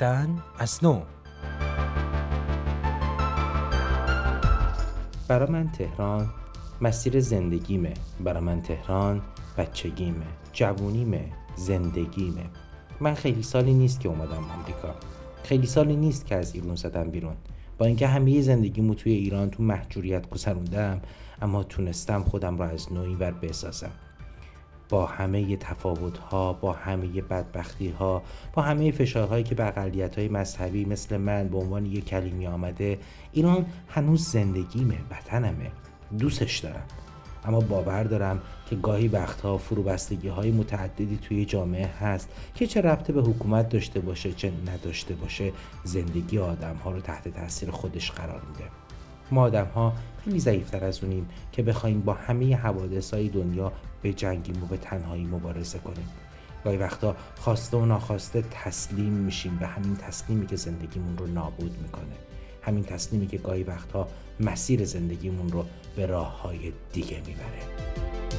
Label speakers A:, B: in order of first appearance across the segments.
A: زیستن از نو. برا من تهران مسیر زندگیمه. برا من تهران بچگیمه. جوونیمه زندگیمه. من خیلی سالی نیست که اومدم آمریکا. خیلی سالی نیست که از ایران زدم بیرون. با اینکه همه زندگیمو توی ایران تو محجوریت گذروندم اما تونستم خودم را از نوعی ور بسازم. با همه تفاوت ها با همه بدبختی ها با همه فشارهایی که به اقلیت های مذهبی مثل من به عنوان یک کلیمی آمده ایران هنوز زندگیمه وطنمه. دوستش دارم. اما باور دارم که گاهی وقتها فروبستگی های متعددی توی جامعه هست که چه ربطه به حکومت داشته باشه چه نداشته باشه زندگی آدم ها رو تحت تاثیر خودش قرار میده. ما آدم ها خیلی ضعیفتر از اونیم که بخوایم با همه حوادث های دنیا به جنگیم و به تنهایی مبارزه کنیم. گاهی وقتا خواسته و ناخواسته تسلیم میشیم به همین تسلیمی که زندگیمون رو نابود می‌کنه. همین تسلیمی که گاهی وقتها مسیر زندگیمون رو به راه های دیگه می‌بره.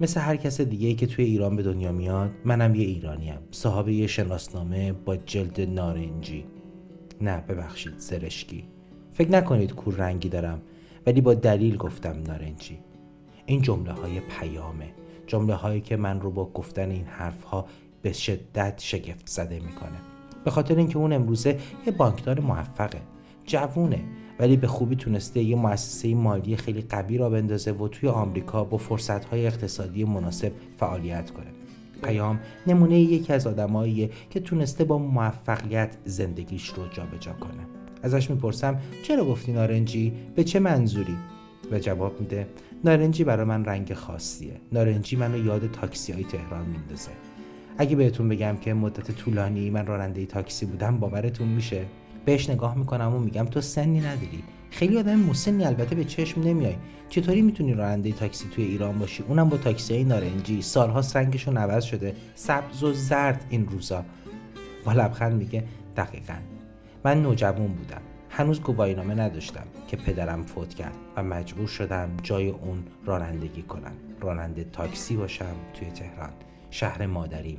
A: مثل هر کس دیگه که توی ایران به دنیا میاد منم یه ایرانیم. صاحب یه شناسنامه با جلد نارنجی. نه ببخشید زرشکی. فکر نکنید کور رنگی دارم ولی با دلیل گفتم نارنجی. این جمله های پیامه. جمله هایی که من رو با گفتن این حرف ها به شدت شگفت زده می‌کنه. به خاطر اینکه اون امروزه یه بانکدار موفقه. جوونه. ولی به خوبی تونسته یه مؤسسه مالی خیلی قوی را بندازه و توی آمریکا با فرصتهای اقتصادی مناسب فعالیت کنه. پیام نمونه یکی از آدماییه که تونسته با موفقیت زندگیش رو جابجا کنه. ازش می‌پرسم چرا گفتی نارنجی؟ به چه منظوری؟ و جواب میده نارنجی برای من رنگ خاصیه. نارنجی منو یاد تاکسی های تهران میندازه. اگه بهتون بگم که مدت طولانی من راننده تاکسی بودم باورتون میشه؟ بهش نگاه می‌کنم و میگم تو سنی نداری خیلی آدم مسنی البته به چشم نمیای. چطوری می‌تونی راننده تاکسی توی ایران باشی؟ اونم با تاکسی های نارنجی. سالها رنگشون عوض شده. سبز و زرد این روزا. با لبخند میگه دقیقا. من نوجوان بودم. هنوز گواهینامه نداشتم که پدرم فوت کرد و مجبور شدم جای اون رانندگی کنم. راننده تاکسی باشم توی تهران. شهر مادریم.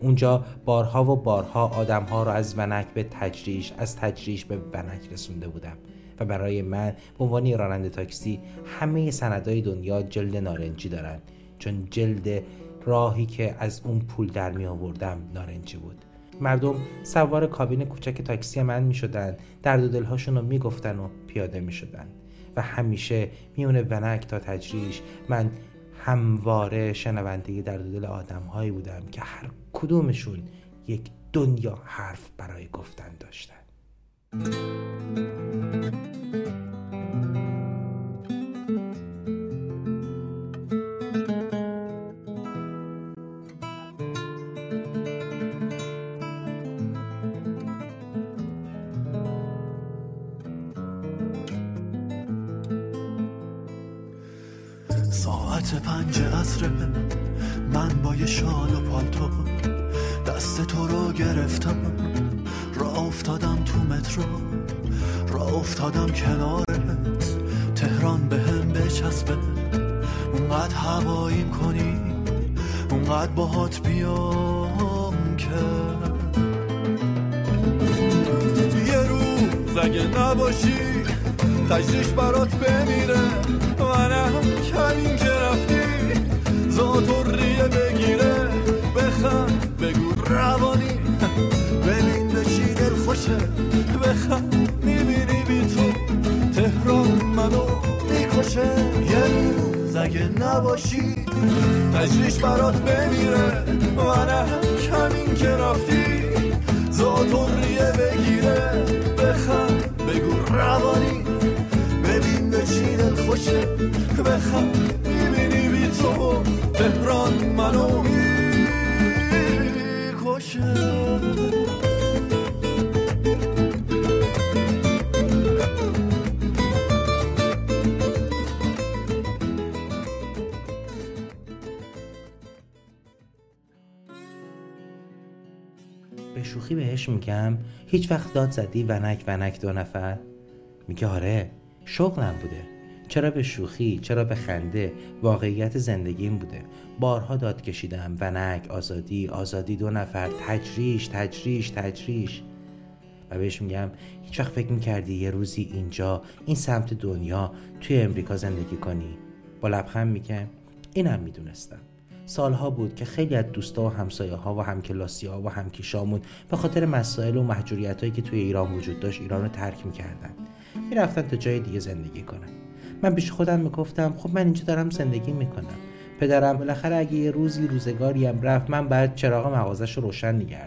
A: اونجا بارها و بارها آدمها را از ونک به تجریش از تجریش به ونک رسونده بودم و برای من به عنوان راننده تاکسی همه سندهای دنیا جلد نارنجی دارن چون جلد راهی که از اون پول در می آوردم نارنجی بود. مردم سوار کابین کوچک تاکسی من می شدن درد و دلهاشون رو می گفتن و پیاده می شدن. و همیشه میون ونک تا تجریش من همواره شنونده درد دل آدم هایی بودم که هر کدومشون یک دنیا حرف برای گفتن داشتن؟
B: ساعت پنج عصر من با یه شال و پالتو دست تو رو گرفتم. را افتادم تو مترو را افتادم کنارت. تهران به هم بچسبه. اونقدر هواییم کنی اونقدر باهات بیام که. یه روز اگه نباشی تجریش برات بمیره. منم کمین نباشی. تجریش برات بمیره. منم کمین که رفتی. زاتوریه بگیره. بخند بگو روانی. ببین به چی دل خوشه. بخند می‌بینی بی تو تهران منو می‌کشه.
A: شوخی بهش میگم. هیچ وقت داد زدی ونک ونک دو نفر. میگه آره شغلم بوده. چرا به شوخی چرا به خنده؟ واقعیت زندگیم بوده. بارها داد کشیدم ونک آزادی آزادی دو نفر تجریش تجریش تجریش. و بهش میگم هیچ وقت فکر می‌کردی یه روزی اینجا این سمت دنیا توی امریکا زندگی کنی؟ با لبخند میگم اینم می‌دونستم. سالها بود که خیلی از دوستا و همسایه ها و همکلاسی ها و همکیشامون به خاطر مسائل و محجوریت هایی که توی ایران وجود داشت ایران رو ترک می‌کردن. می‌رفتن تا جای دیگه زندگی کنن. من پیش خودم می‌گفتم خب من اینجا دارم زندگی می‌کنم. پدرم بالاخره اگه یه روزی روزگاری هم رفت من بعد چراغ مغازش رو روشن نگه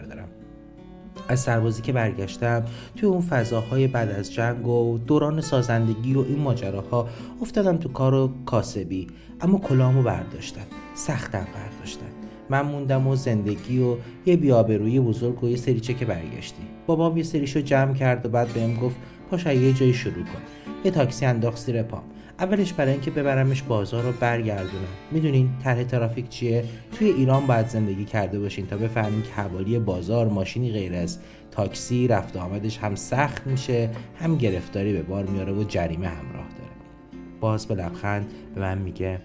A: از سربازی که برگشتم توی اون فضاهای بعد از جنگ و دوران سازندگی و این ماجراها افتادم تو کار و کاسبی. اما کلامو برداشتن سختم برداشتن. من موندم و زندگی و یه بیابروی بزرگ و یه سری که برگشتی. بابام یه سریشو جمع کرد و بعد بهم گفت پاش یه جایی شروع کن. یه تاکسی انداخت زیر پام. اولش برای اینکه ببرمش بازار رو برگردونم. می‌دونین طرح ترافیک چیه؟ توی ایران باید زندگی کرده باشین تا بفهمین که حوالی بازار ماشینی غیر از تاکسی رفت آمدش هم سخت میشه هم گرفتاری به بار میاره و جریمه همراه داره. باز به لبخند به من میگه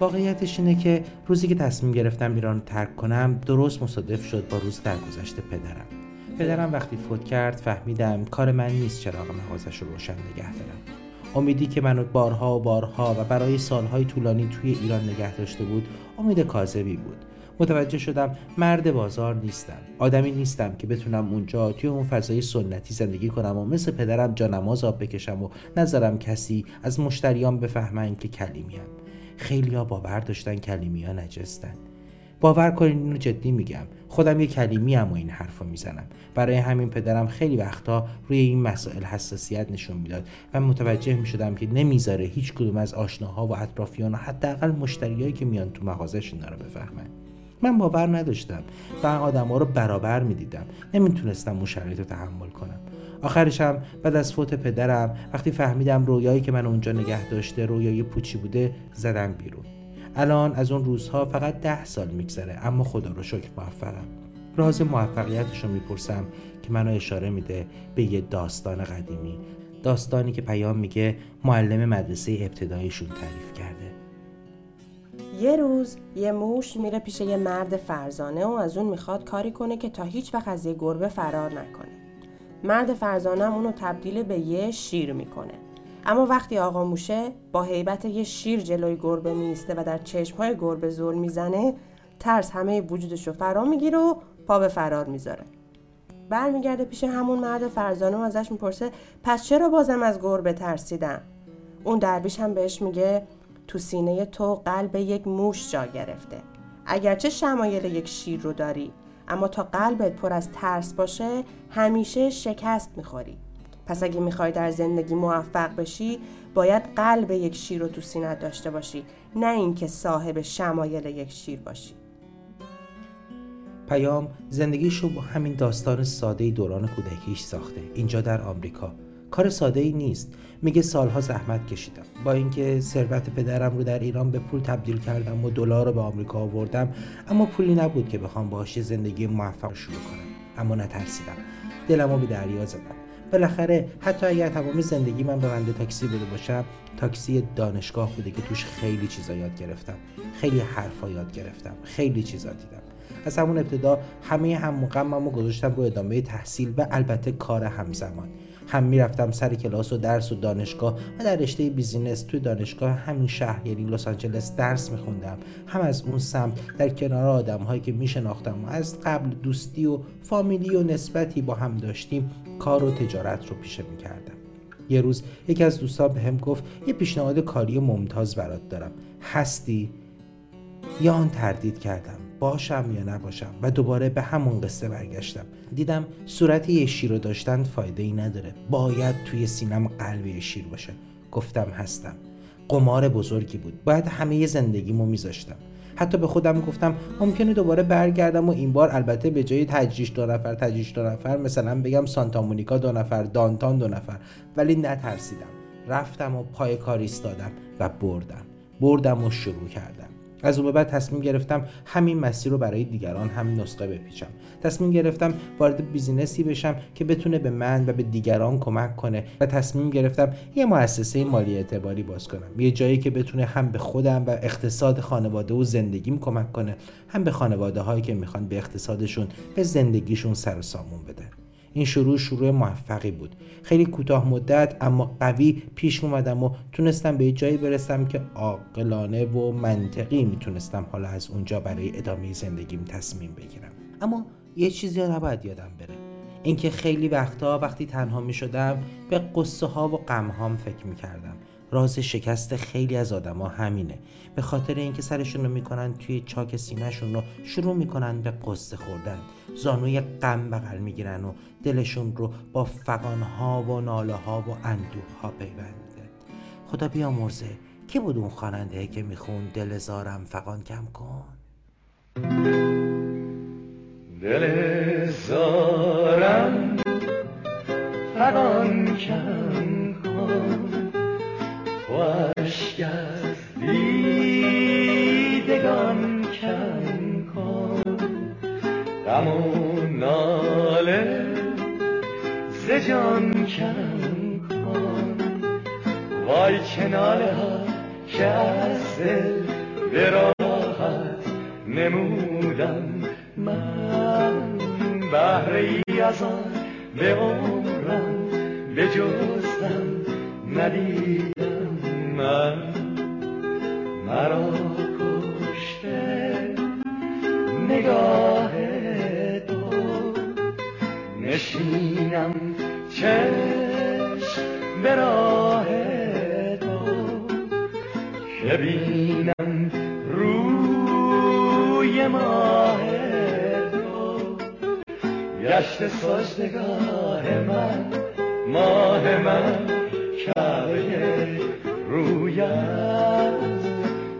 A: واقعیتش اینه که روزی که تصمیم گرفتم ایران ترک کنم درست مصادف شد با روز درگذشت پدرم. پدرم وقتی فوت کرد فهمیدم کار من نیست چراغ مغازش رو روشن نگه دارم. امیدی که منو بارها و بارها و برای سالهای طولانی توی ایران نگه داشته بود امید کاذبی بود. متوجه شدم مرد بازار نیستم. آدمی نیستم که بتونم اونجا توی اون فضای سنتی زندگی کنم و مثل پدرم جا نماز آب بکشم و نذارم کسی از مشتریان بفهمن که کلیمیم. خیلی ها باور داشتن کلیمی ها نجستن. باور کنید اینو جدی میگم. خودم یه کلیمی هم و این حرفا می‌زنم. برای همین پدرم خیلی وقتا روی این مسائل حساسیت نشون می‌داد و متوجه می‌شدم که نمی‌ذاره هیچ کدوم از آشناها و اطرافیان و حداقل مشتریایی که میان تو مغازش اینا رو بفهمن من باور نداشتم. و آدم ها رو برابر می‌دیدم. نمی‌تونستم اون شرایط رو تحمل کنم. آخرشم بعد از فوت پدرم وقتی فهمیدم رویایی که من اونجا نگه داشته رویای پوچی بوده زدم بیرون. الان از اون روزها فقط ده سال میگذره اما خدا رو شکر موفقم. راز موفقیتش رو می‌پرسم که منو اشاره میده به یه داستان قدیمی. داستانی که پیام میگه معلم مدرسه ابتداییشون تعریف کرده.
C: یه روز یه موش میره پیش یه مرد فرزانه و از اون می‌خواد کاری کنه که تا هیچ وقت از یه گربه فرار نکنه. مرد فرزانه هم اونو تبدیل به یه شیر می‌کنه. اما وقتی آقا موشه با حیبت یه شیر جلوی گربه میسته و در چشمهای گربه زل می‌زنه ترس همه وجودش رو فرا می‌گیره و پا به فرار می‌ذاره. برمیگرده پیش همون مرد فرزانه و ازش می‌پرسه پس چرا بازم از گربه ترسیدم؟ اون درویش هم بهش میگه تو سینه تو قلب یک موش جا گرفته. اگرچه شمایل یک شیر رو داری اما تا قلبت پر از ترس باشه همیشه شکست می‌خوری. پس اگه می‌خوای در زندگی موفق بشی باید قلب یک شیر رو تو سینت داشته باشی نه اینکه صاحب شمایل یک شیر باشی.
A: پیام زندگیشو با همین داستان ساده دوران کودکیش ساخته. اینجا در آمریکا. کار ساده ای نیست. میگه سالها زحمت کشیدم. با اینکه ثروت پدرم رو در ایران به پول تبدیل کردم و دلار رو به آمریکا آوردم اما پولی نبود که بخوام باهاش زندگی موفق شروع کنم. اما نترسیدم. دلمو به دریا زدم. بالاخره حتی اگر تمام زندگی من راننده تاکسی بوده باشم تاکسی دانشگاه بوده که توش خیلی چیزا یاد گرفتم. خیلی حرفا یاد گرفتم. خیلی چیزا دیدم. از همون ابتدا همه هم رو گذاشتم رو ادامه تحصیل و البته کار همزمان. هم می‌رفتم سر کلاس و درس و دانشگاه و در رشته business توی دانشگاه همین شهر یعنی لس آنجلس درس میخوندم. هم از اون سمت در کنار آدم هایی که میشناختم و از قبل دوستی و فامیلی و نسبتی با هم داشتیم کار و تجارت رو پیشه می‌کردم. یه روز یکی از دوستان به هم گفت یه پیشنهاد کاری ممتاز برات دارم. هستی؟ یا آن تردید کردم. باشم یا نباشم. و دوباره به همون قصه برگشتم. دیدم صورت یه شیر رو داشتن فایده ای نداره. باید توی سینم قلب یه شیر باشه. گفتم هستم. قمار بزرگی بود. باید همه زندگیمو میذاشتم. حتی به خودم گفتم ممکنه دوباره برگردم و این بار البته به جای تجریش دو نفر تجریش دو نفر مثلا بگم سانتا مونیکا دو نفر دانتان دو نفر ولی نترسیدم. رفتم و پای کار ایستادم و بردم. بردم و شروع کردم. از اون به بعد تصمیم گرفتم همین مسیر رو برای دیگران هم نسخه بپیچم. تصمیم گرفتم وارد بیزینسی بشم که بتونه به من و به دیگران کمک کنه و تصمیم گرفتم یه مؤسسه مالی اعتباری باز کنم. یه جایی که بتونه هم به خودم و اقتصاد خانواده و زندگیم کمک کنه هم به خانواده هایی که می‌خوان به اقتصادشون به زندگیشون سر و سامون بده. این شروع شروع موفقی بود. خیلی کوتاه مدت اما قوی پیش اومدم و تونستم به جایی برسم که عاقلانه و منطقی می‌تونستم حالا از اونجا برای ادامه زندگیم تصمیم بگیرم. اما یه چیزی نباید یادم بره. اینکه خیلی وقتا وقتی تنها می شدم به قصه ها و غم هام فکر می کردم راز شکست خیلی از آدما همینه. به خاطر اینکه سرشون رو می‌کنن توی چاک سینهشون رو شروع می‌کنن به قصه خوردن. زانوی غم بغل می‌گیرن و دلشون رو با فقانها و ناله ها و اندوه ها پیوند. میده خدا بیامرزه کی بود اون خواننده که میخون دل زارم فقان کم کن؟
D: دل زارم فقان کم کن. خوشگ جان کم کن. وای که ناله ها که از دل به راحت نمودم من. بهره ای از آن به عمرم به جزدم ندیدم من. مرا کشته نگاه تو. نشینم چشم به راه تو که بینم روی ماه تو. گشت سجدگاه من ماه من کعبه رویت.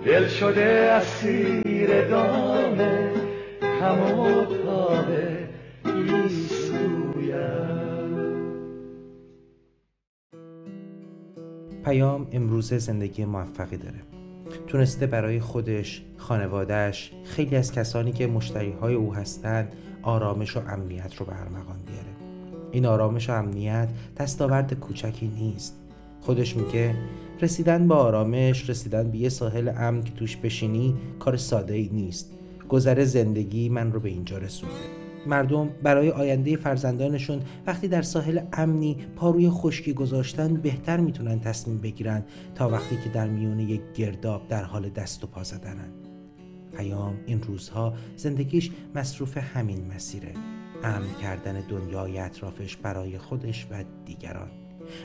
D: دل شده اسیر دام هم
A: پیام امروز زندگی موفقی داره. تونسته برای خودش، خانوادهش، خیلی از کسانی که مشتری های او هستند آرامش و امنیت رو به ارمغان بیاره. این آرامش و امنیت دستاورد کوچکی نیست. خودش میگه رسیدن به آرامش رسیدن به یه ساحل امن که توش بشینی کار ساده ای نیست. گذر زندگی من رو به اینجا رسونده مردم برای آینده فرزندانشون وقتی در ساحل امنی پاروی خشکی گذاشتن بهتر می‌تونن تصمیم بگیرن تا وقتی که در میون یک گرداب در حال دست و پا زدنن. پیام این روزها زندگیش مصروف همین مسیره. امن کردن دنیای اطرافش برای خودش و دیگران.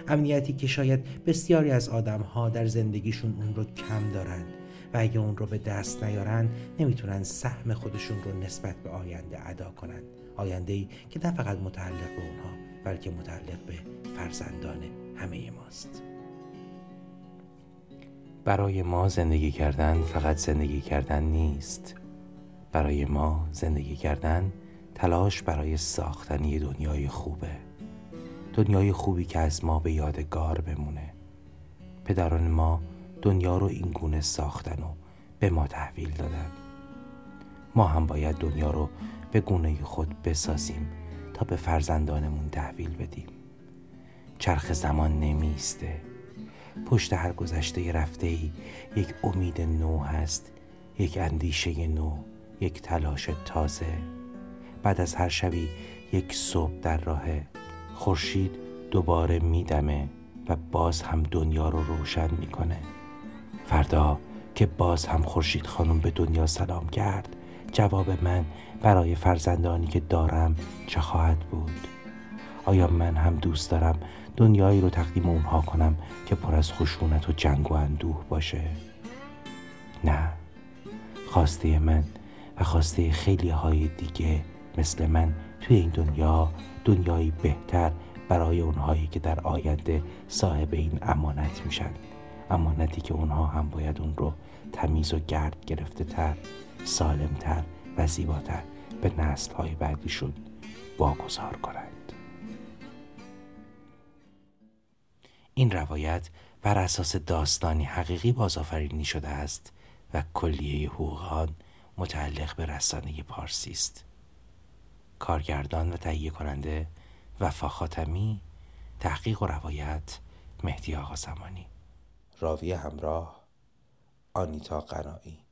A: امنیتی که شاید بسیاری از آدمها در زندگیشون اون رو کم دارن و اگه اون رو به دست نیارن نمی‌تونن سهم خودشون رو نسبت به آینده ادا کنن. آینده ای که نه فقط متعلق به اونها بلکه متعلق به فرزندان همه ماست. برای ما زندگی کردن فقط زندگی کردن نیست. برای ما زندگی کردن تلاش برای ساختن دنیای خوبه. دنیای خوبی که از ما به یادگار بمونه. پدران ما دنیا رو این گونه ساختن و به ما تحویل دادن. ما هم باید دنیا رو به گونه خود بسازیم تا به فرزندانمون تحویل بدیم. چرخ زمان نمیسته پشت هر گذشته رفته ای یک امید نو هست یک اندیشه نو یک تلاش تازه. بعد از هر شبی یک صبح در راهه خورشید دوباره میدمه و باز هم دنیا رو روشن می‌کنه. فردا که باز هم خورشید خانم به دنیا سلام کرد جواب من برای فرزندانی که دارم چه خواهد بود؟ آیا من هم دوست دارم دنیایی رو تقدیم اونها کنم که پر از خشونت و جنگ و اندوه باشه؟ نه. خواسته من و خواسته خیلی های دیگه مثل من توی این دنیا دنیایی بهتر برای اونهایی که در آینده صاحب این امانت میشن. امانتی که اونها هم باید اون رو تمیز و گرد گرفته تر سالم تر و زیباتر به نسل های بعدیشون واگذار کنند. این روایت بر اساس داستانی حقیقی بازآفرینی شده است و کلیه حقوق متعلق به رسانه پارسی است. کارگردان و تهیه کننده وفا خاتمی تحقیق و روایت مهدی آقا زمانی. راوی همراه آنیتا قنایی.